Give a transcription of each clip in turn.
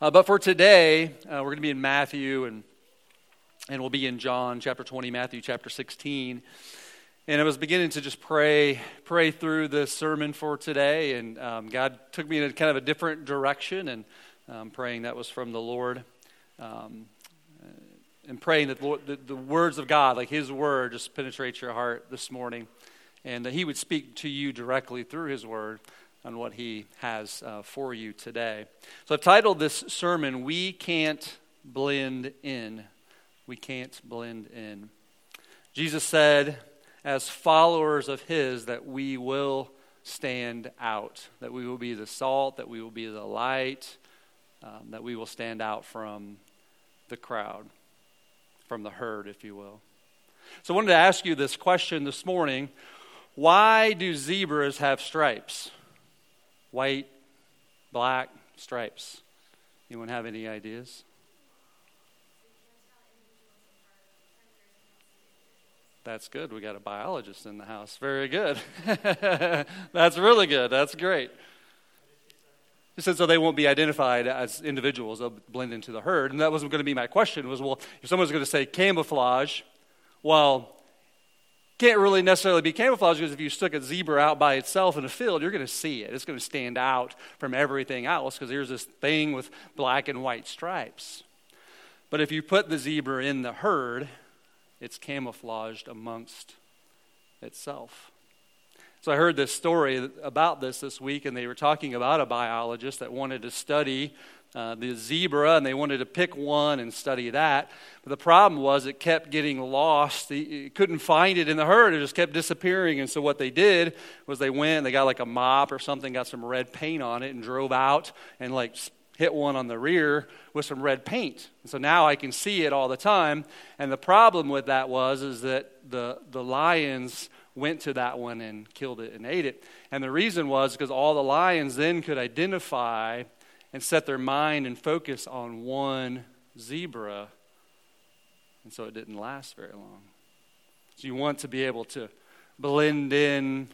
Uh, but for today, uh, we're going to be in Matthew and, and we'll be in John chapter 20, Matthew chapter 16. And I was beginning to just pray, pray through the sermon for today, and um, God took me in a kind of a different direction, and um, praying that was from the Lord, um, and praying that the, the, the, words of God, like His word, just penetrates your heart this morning, and that He would speak to you directly through His word on what he has uh, for you today. So I've titled this sermon, We Can't Blend In. We Can't Blend In. Jesus said, as followers of his, that we will stand out, that we will be the salt, that we will be the light, um, that we will stand out from the crowd, from the herd, if you will. So I wanted to ask you this question this morning why do zebras have stripes? White, black stripes. Anyone have any ideas? That's good. We got a biologist in the house. Very good. That's really good. That's great. He said so they won't be identified as individuals. They'll blend into the herd. And that wasn't going to be my question. Was well, if someone's going to say camouflage, well, can't really necessarily be camouflage because if you stuck a zebra out by itself in a field, you're going to see it. It's going to stand out from everything else because here's this thing with black and white stripes. But if you put the zebra in the herd, it's camouflaged amongst itself. So I heard this story about this this week, and they were talking about a biologist that wanted to study uh, the zebra, and they wanted to pick one and study that. But the problem was it kept getting lost. It couldn't find it in the herd. It just kept disappearing. And so what they did was they went, they got like a mop or something, got some red paint on it, and drove out and like hit one on the rear with some red paint. And so now I can see it all the time. And the problem with that was is that the the lions went to that one and killed it and ate it. And the reason was because all the lions then could identify and set their mind and focus on one zebra. And so it didn't last very long. So you want to be able to blend in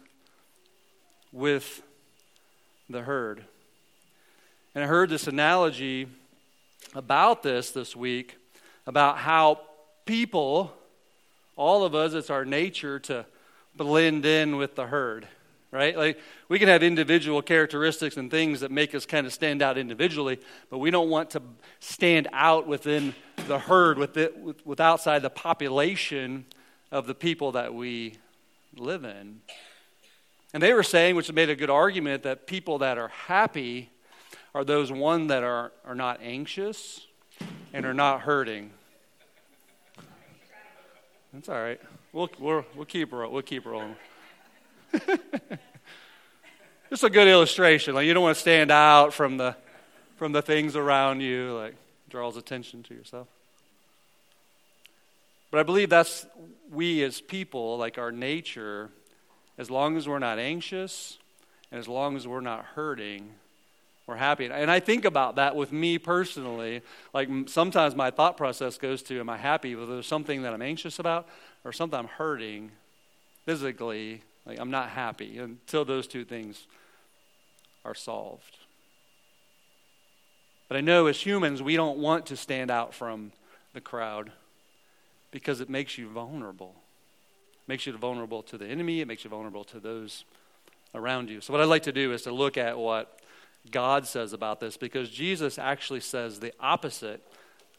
with the herd. And I heard this analogy about this this week about how people, all of us, it's our nature to blend in with the herd right? Like we can have individual characteristics and things that make us kind of stand out individually, but we don't want to stand out within the herd, with, it, with, with outside the population of the people that we live in. And they were saying, which made a good argument, that people that are happy are those one that are, are not anxious and are not hurting. That's all right. We'll, we'll, we'll keep we'll keep rolling. Just a good illustration. Like you don't want to stand out from the from the things around you, like draws attention to yourself. But I believe that's we as people, like our nature, as long as we're not anxious and as long as we're not hurting, we're happy. And I think about that with me personally. Like sometimes my thought process goes to, am I happy? Whether there's something that I'm anxious about or something I'm hurting physically like, I'm not happy until those two things are solved. But I know as humans, we don't want to stand out from the crowd because it makes you vulnerable. It makes you vulnerable to the enemy, it makes you vulnerable to those around you. So, what I'd like to do is to look at what God says about this because Jesus actually says the opposite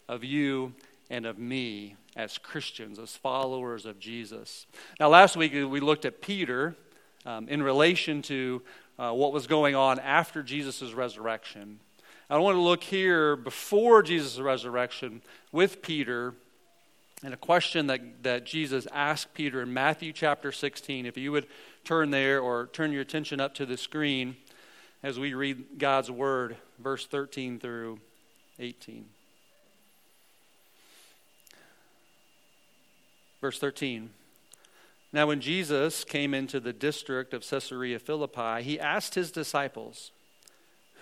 of you and of me as Christians, as followers of Jesus. Now, last week we looked at Peter um, in relation to uh, what was going on after Jesus' resurrection. I want to look here before Jesus' resurrection with Peter and a question that, that Jesus asked Peter in Matthew chapter 16. If you would turn there or turn your attention up to the screen as we read God's word, verse 13 through 18. Verse 13. Now, when Jesus came into the district of Caesarea Philippi, he asked his disciples,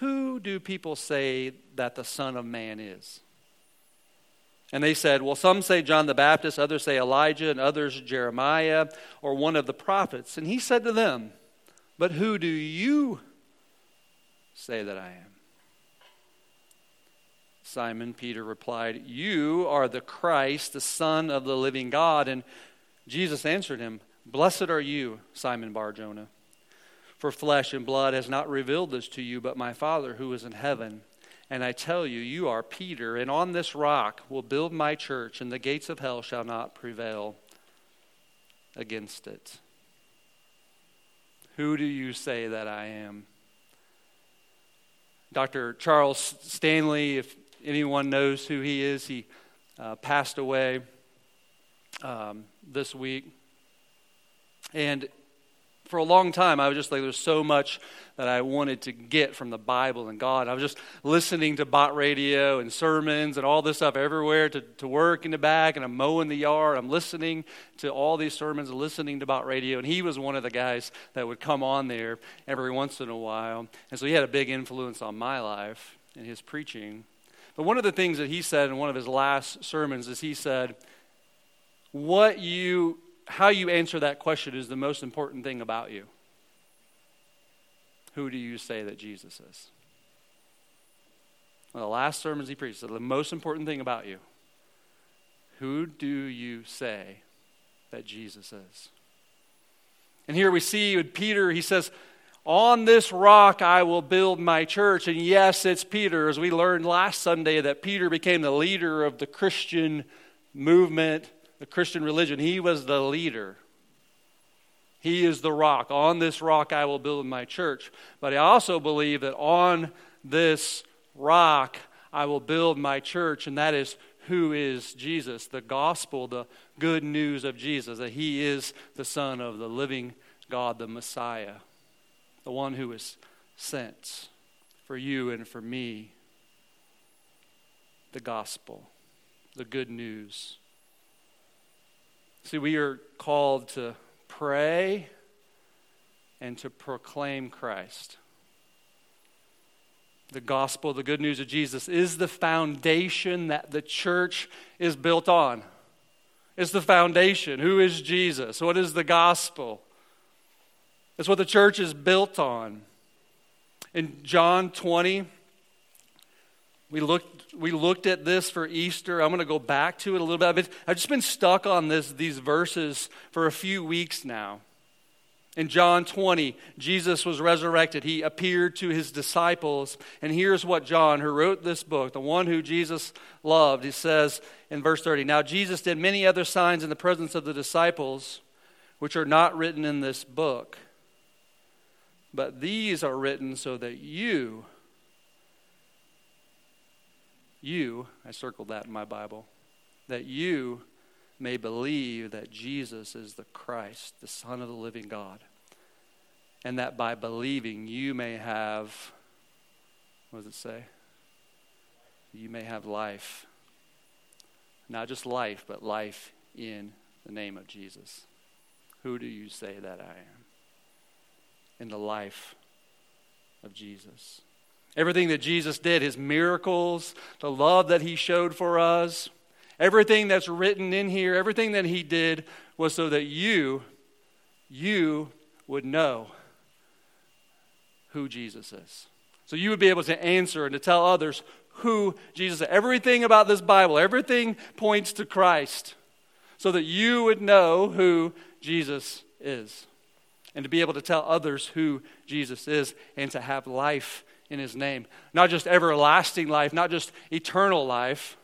Who do people say that the Son of Man is? And they said, Well, some say John the Baptist, others say Elijah, and others Jeremiah, or one of the prophets. And he said to them, But who do you say that I am? Simon Peter replied, You are the Christ, the Son of the living God. And Jesus answered him, Blessed are you, Simon Bar Jonah, For flesh and blood has not revealed this to you, but my Father who is in heaven. And I tell you, you are Peter, and on this rock will build my church, and the gates of hell shall not prevail against it. Who do you say that I am? Dr. Charles Stanley, if anyone knows who he is, he uh, passed away um, this week. And for a long time, I was just like, there's so much that I wanted to get from the Bible and God. I was just listening to Bott radio and sermons and all this stuff everywhere to, to work in the back, and I'm mowing the yard. I'm listening to all these sermons listening to Bott radio. And he was one of the guys that would come on there every once in a while. And so he had a big influence on my life and his preaching. But one of the things that he said in one of his last sermons is he said, What you how you answer that question is the most important thing about you. Who do you say that Jesus is? Well, the last sermons he preached said the most important thing about you. Who do you say that Jesus is? And here we see with Peter, he says, On this rock I will build my church. And yes, it's Peter, as we learned last Sunday, that Peter became the leader of the Christian movement the Christian religion. He was the leader. He is the rock. On this rock I will build my church. But I also believe that on this rock I will build my church, and that is who is Jesus, the gospel, the good news of Jesus, that he is the Son of the living God, the Messiah, the one who is sent for you and for me. The gospel, the good news. See, we are called to pray and to proclaim Christ. The gospel, the good news of Jesus, is the foundation that the church is built on. It's the foundation. Who is Jesus? What is the gospel? It's what the church is built on. In John 20, we looked, we looked at this for Easter. I'm going to go back to it a little bit. I've just been stuck on this, these verses for a few weeks now. In John 20, Jesus was resurrected. He appeared to his disciples. And here's what John, who wrote this book, the one who Jesus loved, he says in verse 30 Now Jesus did many other signs in the presence of the disciples, which are not written in this book. But these are written so that you you, I circled that in my Bible, that you may believe that Jesus is the Christ, the Son of the living God. And that by believing you may have, what does it say? You may have life. Not just life, but life in the name of Jesus. Who do you say that I am? In the life of Jesus. Everything that Jesus did, his miracles, the love that he showed for us, everything that's written in here, everything that he did was so that you, you would know who Jesus is. So you would be able to answer and to tell others who Jesus is. Everything about this Bible, everything points to Christ so that you would know who Jesus is. And to be able to tell others who Jesus is and to have life in his name. Not just everlasting life, not just eternal life.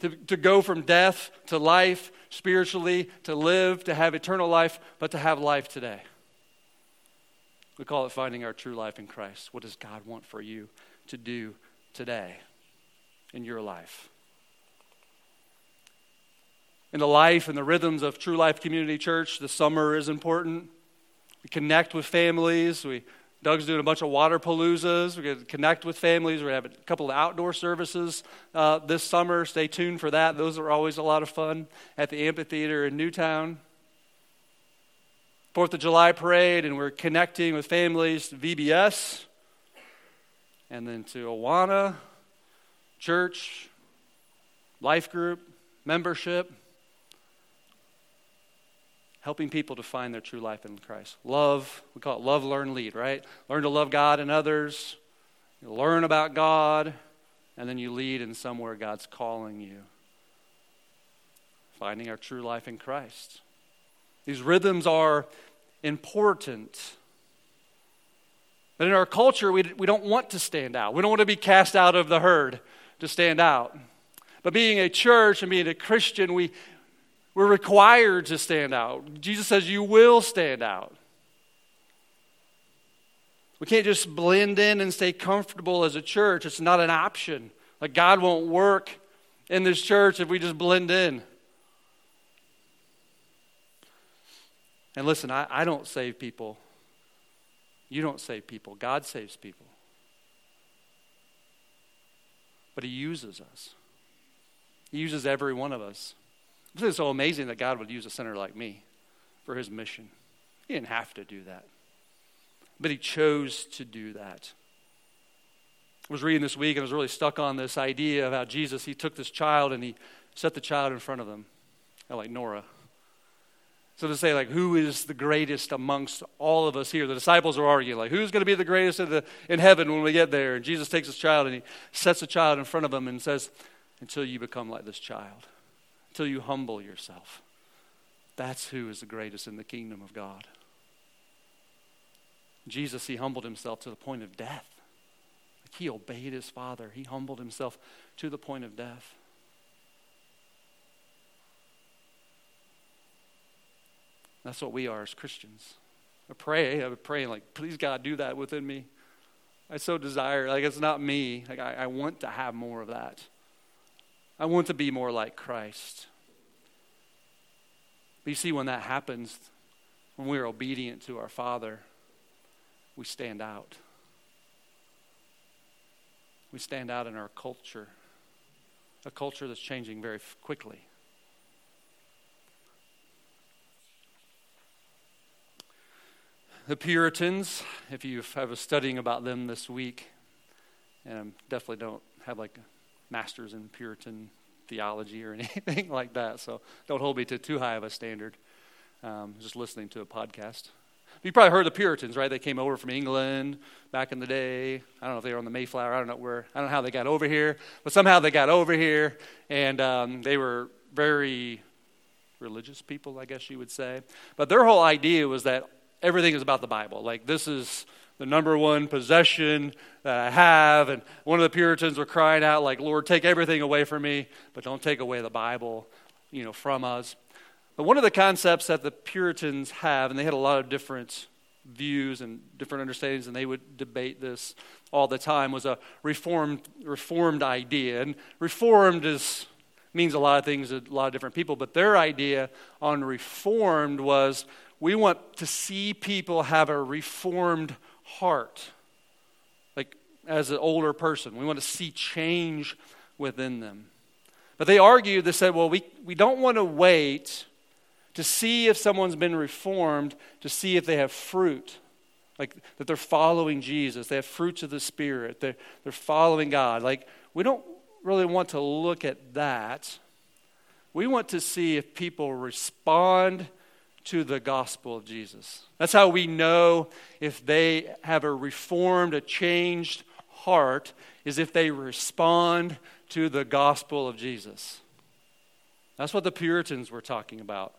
To, to go from death to life spiritually, to live, to have eternal life, but to have life today. We call it finding our true life in Christ. What does God want for you to do today in your life? In the life and the rhythms of True Life Community Church, the summer is important. We connect with families. We, Doug's doing a bunch of water paloozas. We're going to connect with families. We're going to have a couple of outdoor services uh, this summer. Stay tuned for that. Those are always a lot of fun at the amphitheater in Newtown. Fourth of July parade, and we're connecting with families to VBS and then to Awana, church, life group, membership helping people to find their true life in Christ. Love, we call it love, learn, lead, right? Learn to love God and others, You learn about God, and then you lead in somewhere God's calling you. Finding our true life in Christ. These rhythms are important. But in our culture, we, we don't want to stand out. We don't want to be cast out of the herd to stand out. But being a church and being a Christian, we, we're required to stand out. Jesus says, You will stand out. We can't just blend in and stay comfortable as a church. It's not an option. Like, God won't work in this church if we just blend in. And listen, I, I don't save people. You don't save people. God saves people. But He uses us, He uses every one of us. It's so amazing that God would use a sinner like me for His mission. He didn't have to do that, but He chose to do that. I was reading this week and I was really stuck on this idea of how Jesus, He took this child and He set the child in front of them, like Nora. So to say, like, who is the greatest amongst all of us here? The disciples are arguing, like, who's going to be the greatest in, the, in heaven when we get there? And Jesus takes his child and he sets the child in front of him and says, until you become like this child, until you humble yourself. That's who is the greatest in the kingdom of God. Jesus, he humbled himself to the point of death. Like he obeyed his Father, he humbled himself to the point of death. That's what we are as Christians. I pray, I'm praying, like, please, God, do that within me. I so desire, like, it's not me. Like, I, I want to have more of that. I want to be more like Christ. But you see, when that happens, when we're obedient to our Father, we stand out. We stand out in our culture, a culture that's changing very quickly. the Puritans, if you have a studying about them this week, and I definitely don't have like master's in Puritan theology or anything like that, so don't hold me to too high of a standard. Um, just listening to a podcast. You probably heard the Puritans, right? They came over from England back in the day. I don't know if they were on the Mayflower. I don't know where. I don't know how they got over here, but somehow they got over here, and um, they were very religious people, I guess you would say. But their whole idea was that everything is about the Bible. Like, this is the number one possession that I have. And one of the Puritans were crying out, like, Lord, take everything away from me, but don't take away the Bible, you know, from us. But one of the concepts that the Puritans have, and they had a lot of different views and different understandings, and they would debate this all the time, was a reformed, reformed idea. And reformed is means a lot of things to a lot of different people, but their idea on reformed was we want to see people have a reformed heart. Like as an older person, we want to see change within them. But they argued, they said, well, we, we don't want to wait to see if someone's been reformed, to see if they have fruit. Like that they're following Jesus, they have fruits of the Spirit, they're, they're following God. Like, we don't really want to look at that. We want to see if people respond to the gospel of Jesus. That's how we know if they have a reformed, a changed heart, is if they respond to the gospel of Jesus. That's what the Puritans were talking about.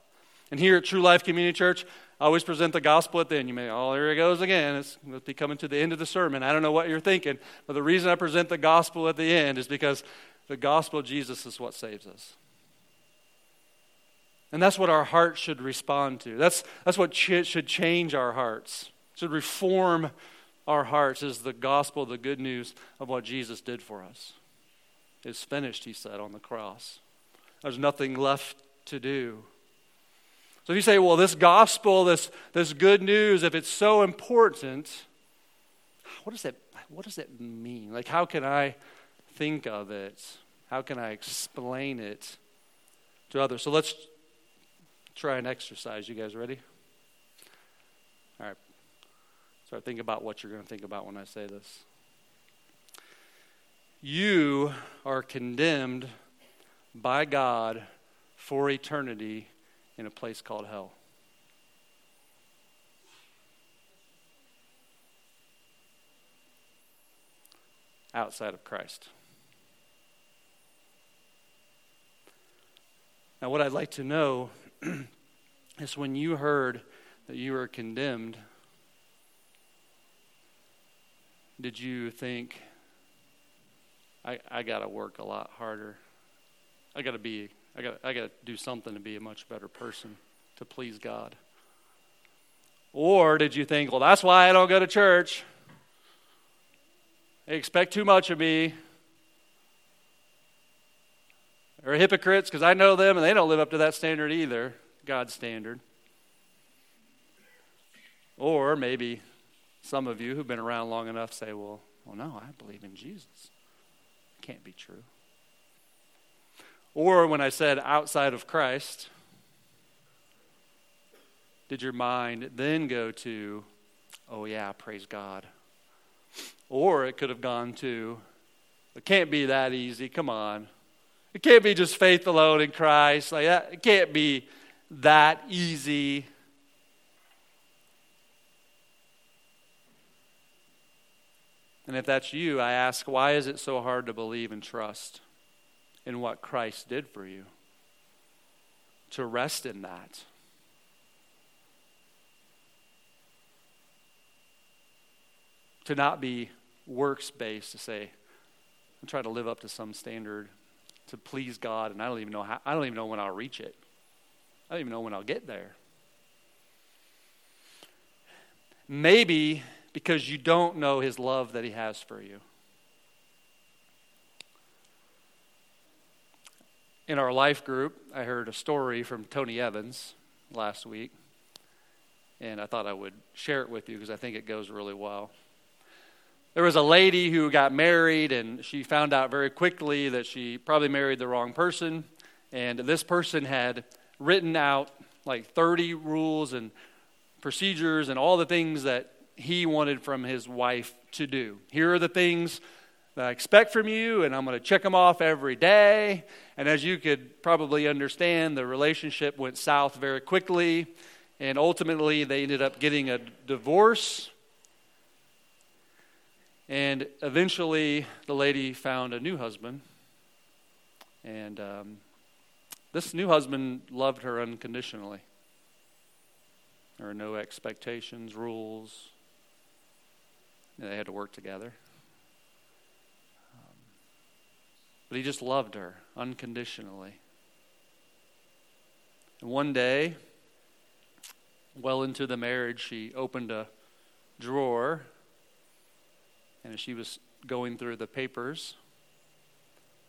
And here at True Life Community Church, I always present the gospel at the end. You may, oh, here it goes again. It's, it's be coming to the end of the sermon. I don't know what you're thinking, but the reason I present the gospel at the end is because the gospel of Jesus is what saves us. And that's what our hearts should respond to. That's, that's what ch- should change our hearts, should reform our hearts, is the gospel, the good news of what Jesus did for us. It's finished, he said on the cross. There's nothing left to do. So if you say, well, this gospel, this, this good news, if it's so important, what does that what does that mean? Like how can I think of it? How can I explain it to others? So let's try an exercise. You guys ready? All right. Start thinking about what you're going to think about when I say this. You are condemned by God for eternity in a place called hell. outside of Christ. Now, what I'd like to know is when you heard that you were condemned, did you think, I, I got to work a lot harder? I got to be, I got, I got to do something to be a much better person to please God? Or did you think, well, that's why I don't go to church? They expect too much of me. They're hypocrites because I know them and they don't live up to that standard either, God's standard. Or maybe some of you who've been around long enough say, well, well, no, I believe in Jesus. It Can't be true. Or when I said outside of Christ, did your mind then go to, oh, yeah, praise God? Or it could have gone to, it can't be that easy. Come on. It can't be just faith alone in Christ. Like that. It can't be that easy. And if that's you, I ask, why is it so hard to believe and trust in what Christ did for you? To rest in that. To not be works based, to say, I'm trying to live up to some standard to please God, and I don't even know how, I don't even know when I'll reach it. I don't even know when I'll get there. Maybe because you don't know his love that he has for you. In our life group, I heard a story from Tony Evans last week, and I thought I would share it with you because I think it goes really well. There was a lady who got married, and she found out very quickly that she probably married the wrong person, and this person had written out like 30 rules and procedures and all the things that he wanted from his wife to do. Here are the things that I expect from you, and I'm going to check them off every day. And as you could probably understand, the relationship went south very quickly, and ultimately they ended up getting a divorce. And eventually, the lady found a new husband. And um, this new husband loved her unconditionally. There were no expectations, rules, they had to work together. Um, but he just loved her unconditionally. And one day, well into the marriage, she opened a drawer, and as she was going through the papers,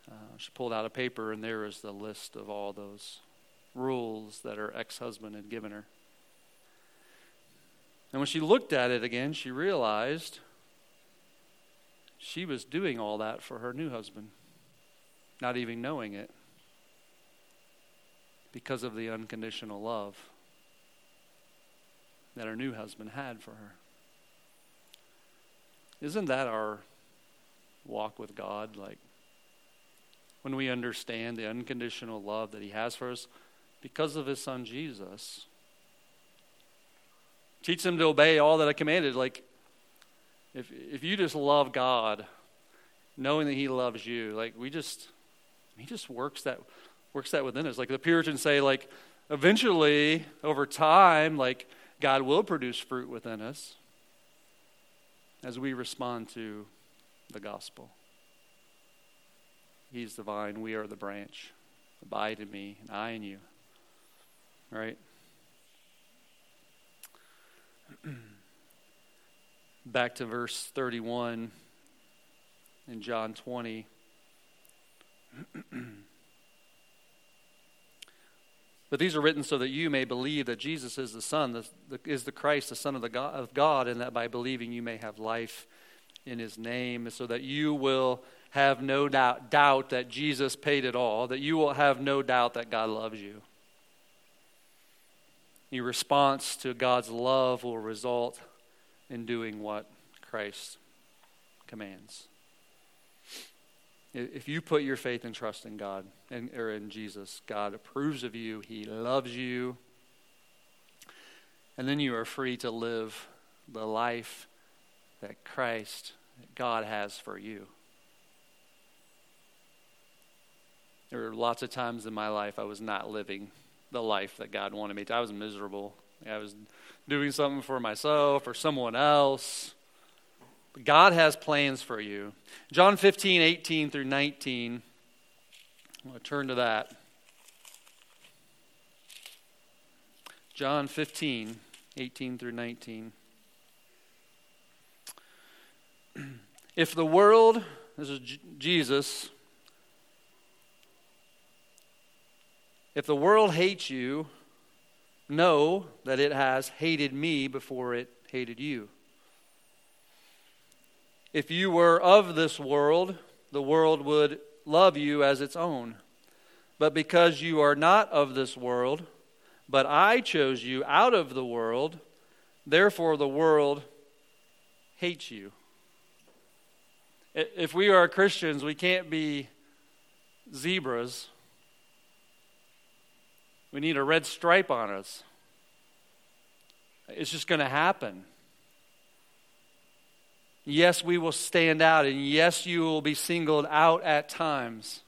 uh, she pulled out a paper, and there was the list of all those rules that her ex husband had given her. And when she looked at it again, she realized she was doing all that for her new husband, not even knowing it, because of the unconditional love that her new husband had for her. Isn't that our walk with God? Like, when we understand the unconditional love that He has for us because of His Son Jesus. Teach them to obey all that I commanded. Like, if if you just love God, knowing that He loves you, like we just He just works that works that within us. Like the Puritans say, like eventually over time, like God will produce fruit within us as we respond to the gospel. He's the vine, we are the branch. Abide in me, and I in you. Right? back to verse 31 in John 20. but these are written so that you may believe that Jesus is the Son, the, the, is the Christ, the Son of, the God, of God, and that by believing you may have life in his name, so that you will have no doubt, doubt that Jesus paid it all, that you will have no doubt that God loves you. Your response to God's love will result in doing what Christ commands. If you put your faith and trust in God and, or in Jesus, God approves of you, He loves you, and then you are free to live the life that Christ, that God has for you. There were lots of times in my life I was not living the life that God wanted me to. I was miserable. I was doing something for myself or someone else. God has plans for you. John 15, 18 through 19. I'm going to turn to that. John 15, 18 through 19. If the world, this is Jesus, if the world hates you, know that it has hated me before it hated you. If you were of this world, the world would love you as its own. But because you are not of this world, but I chose you out of the world, therefore the world hates you. If we are Christians, we can't be zebras. We need a red stripe on us. It's just going to happen. Yes, we will stand out, and yes, you will be singled out at times.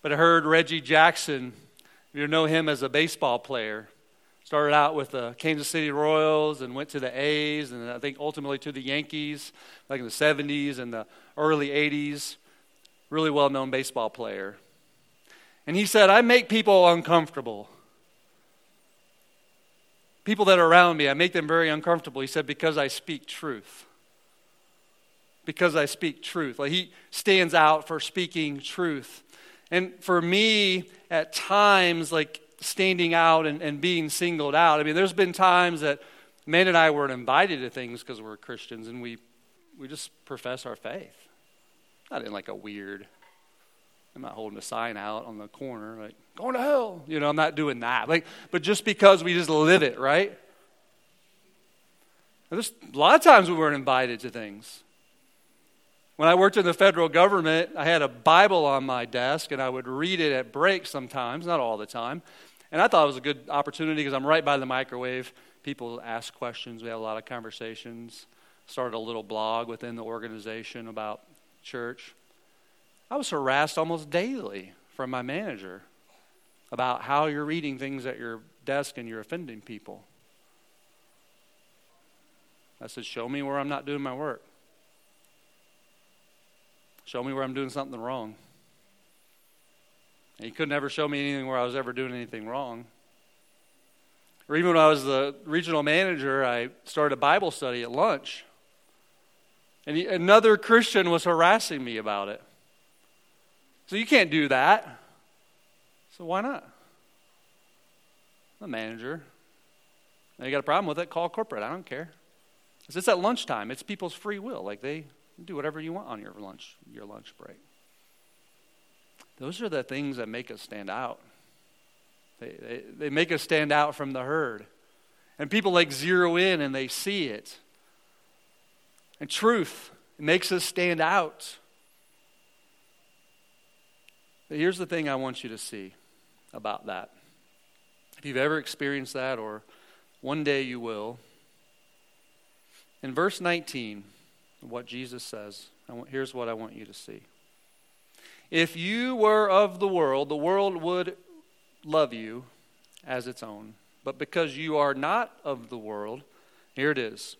But I heard Reggie Jackson you know him as a baseball player. Started out with the Kansas City Royals and went to the A's and I think ultimately to the Yankees, like in the 70s and the early 80s. Really well known baseball player. And he said, I make people uncomfortable. People that are around me, I make them very uncomfortable. He said, because I speak truth. Because I speak truth. Like he stands out for speaking truth. And for me, at times, like standing out and, and being singled out, I mean, there's been times that men and I weren't invited to things because we're Christians and we, we just profess our faith. Not in like a weird, I'm not holding a sign out on the corner, like, going to hell. You know, I'm not doing that. Like, but just because we just live it, right? There's a lot of times we weren't invited to things. When I worked in the federal government, I had a Bible on my desk and I would read it at breaks sometimes, not all the time. And I thought it was a good opportunity because I'm right by the microwave. People ask questions, we have a lot of conversations. Started a little blog within the organization about church. I was harassed almost daily from my manager about how you're reading things at your desk and you're offending people. I said, Show me where I'm not doing my work. Show me where I'm doing something wrong. And he could never show me anything where I was ever doing anything wrong. Or even when I was the regional manager, I started a Bible study at lunch. And he, another Christian was harassing me about it. So you can't do that. So why not? The manager. Now you got a problem with it, call corporate. I don't care. It's at lunchtime. It's people's free will. Like they do whatever you want on your lunch, your lunch break. Those are the things that make us stand out. They, they, they make us stand out from the herd. And people like zero in and they see it. And truth makes us stand out. But here's the thing I want you to see about that. If you've ever experienced that, or one day you will, in verse 19, what Jesus says. Here's what I want you to see. If you were of the world, the world would love you as its own. But because you are not of the world, here it is.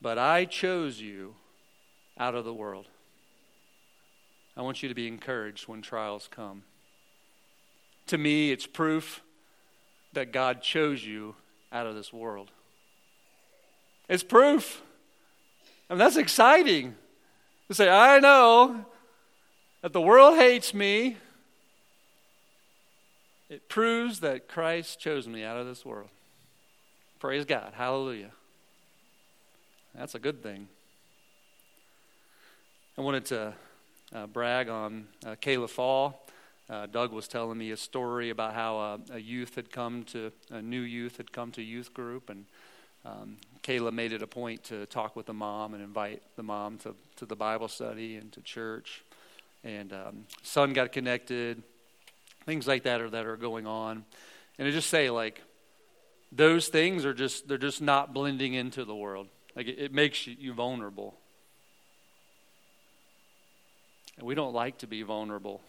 But I chose you out of the world. I want you to be encouraged when trials come. To me, it's proof that God chose you out of this world. It's proof. I mean, that's exciting. To say, I know that the world hates me. It proves that Christ chose me out of this world. Praise God. Hallelujah. That's a good thing. I wanted to uh, brag on uh, Kayla Fall. Uh, Doug was telling me a story about how uh, a youth had come to, a new youth had come to youth group, and um, Kayla made it a point to talk with the mom and invite the mom to, to the Bible study and to church. And um, son got connected, things like that are that are going on. And I just say like those things are just they're just not blending into the world. Like it, it makes you, you vulnerable. And we don't like to be vulnerable.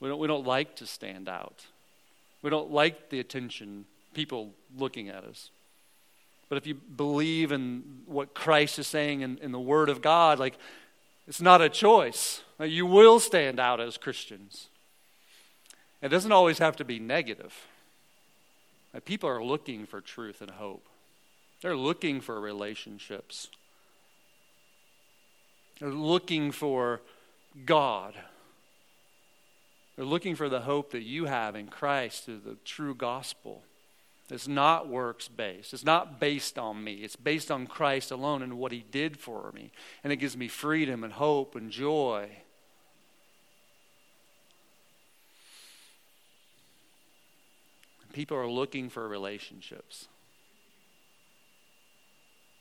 We don't, we don't like to stand out. We don't like the attention, people looking at us. But if you believe in what Christ is saying in, in the Word of God, like it's not a choice. You will stand out as Christians. It doesn't always have to be negative. People are looking for truth and hope. They're looking for relationships. They're looking for God. They're looking for the hope that you have in Christ through the true gospel. It's not works based. It's not based on me. It's based on Christ alone and what He did for me. And it gives me freedom and hope and joy. People are looking for relationships.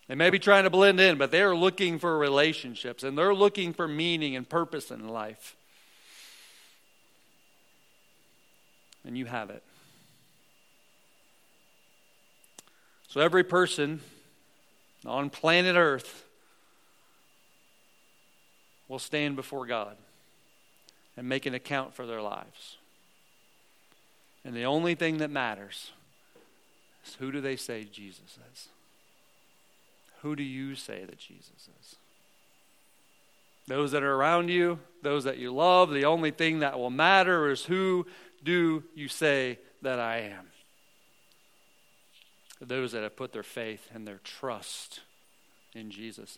They may be trying to blend in, but they're looking for relationships and they're looking for meaning and purpose in life. And you have it. So every person on planet Earth will stand before God and make an account for their lives. And the only thing that matters is who do they say Jesus is? Who do you say that Jesus is? Those that are around you, those that you love, the only thing that will matter is who do you say that I am? Those that have put their faith and their trust in Jesus.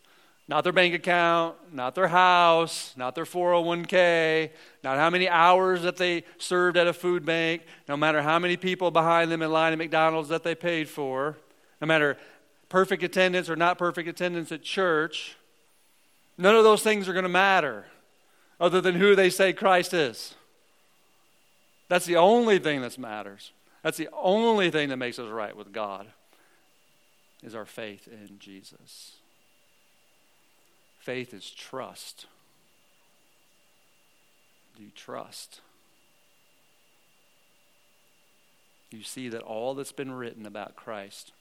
Not their bank account, not their house, not their 401k, not how many hours that they served at a food bank, no matter how many people behind them in line at McDonald's that they paid for, no matter perfect attendance or not perfect attendance at church, none of those things are going to matter other than who they say Christ is. That's the only thing that matters. That's the only thing that makes us right with God is our faith in Jesus. Faith is trust. Do you trust? You see that all that's been written about Christ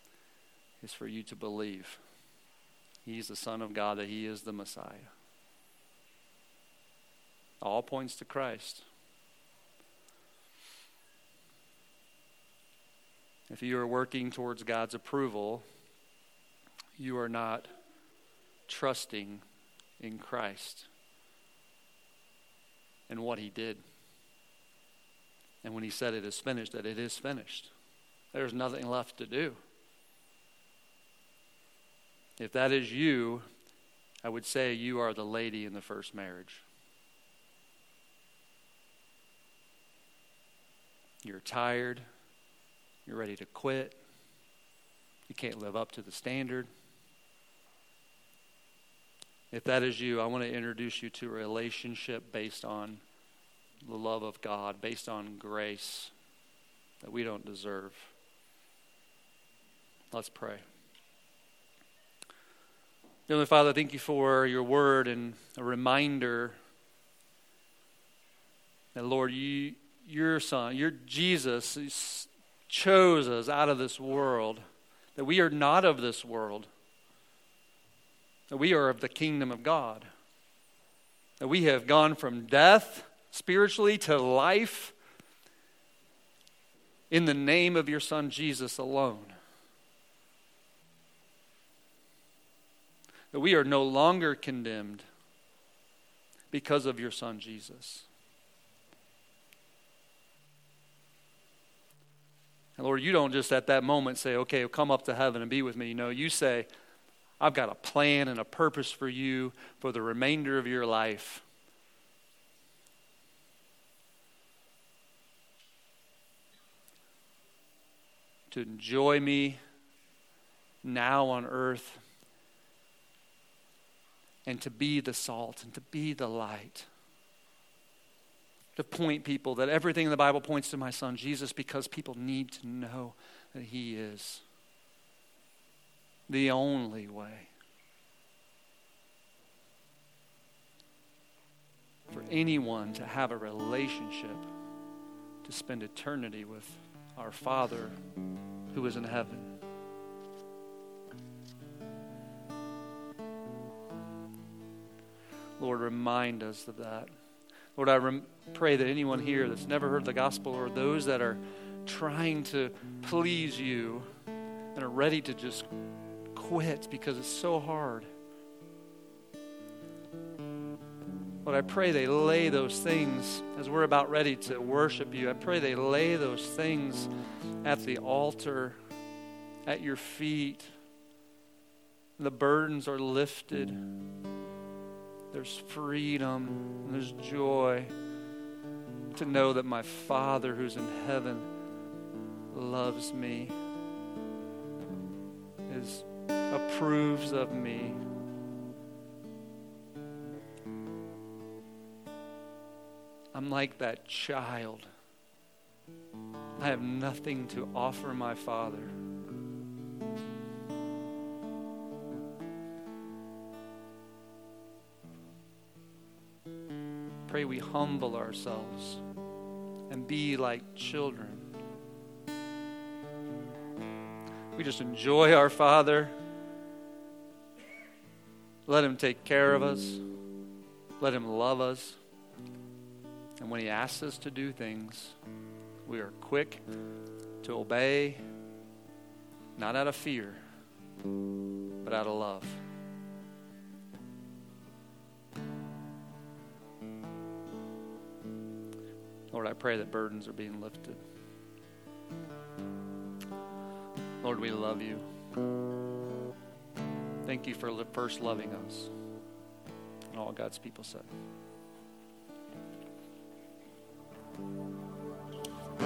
is for you to believe He's the Son of God, that He is the Messiah. All points to Christ. If you are working towards God's approval, you are not trusting in Christ and what He did. And when He said it is finished, that it is finished. There's nothing left to do. If that is you, I would say you are the lady in the first marriage. You're tired. You're ready to quit. You can't live up to the standard. If that is you, I want to introduce you to a relationship based on the love of God, based on grace that we don't deserve. Let's pray. Heavenly Father, thank you for your word and a reminder that, Lord, you, your Son, your Jesus, chose us out of this world, that we are not of this world, that we are of the kingdom of God, that we have gone from death spiritually to life in the name of your Son Jesus alone. that we are no longer condemned because of your Son, Jesus. And Lord, you don't just at that moment say, okay, come up to heaven and be with me. Know, you say, I've got a plan and a purpose for you for the remainder of your life. To enjoy me now on earth and to be the salt and to be the light. To point people that everything in the Bible points to my son Jesus because people need to know that he is the only way. For anyone to have a relationship, to spend eternity with our Father who is in heaven. Lord, remind us of that. Lord, I rem- pray that anyone here that's never heard the gospel or those that are trying to please you and are ready to just quit because it's so hard. Lord, I pray they lay those things as we're about ready to worship you. I pray they lay those things at the altar, at your feet. The burdens are lifted. There's freedom. There's joy to know that my Father who's in heaven loves me, is approves of me. I'm like that child. I have nothing to offer my Father. Pray we humble ourselves and be like children. We just enjoy our Father. Let Him take care of us. Let Him love us. And when He asks us to do things, we are quick to obey, not out of fear, but out of love. Pray that burdens are being lifted. Lord, we love you. Thank you for first loving us. And all God's people said.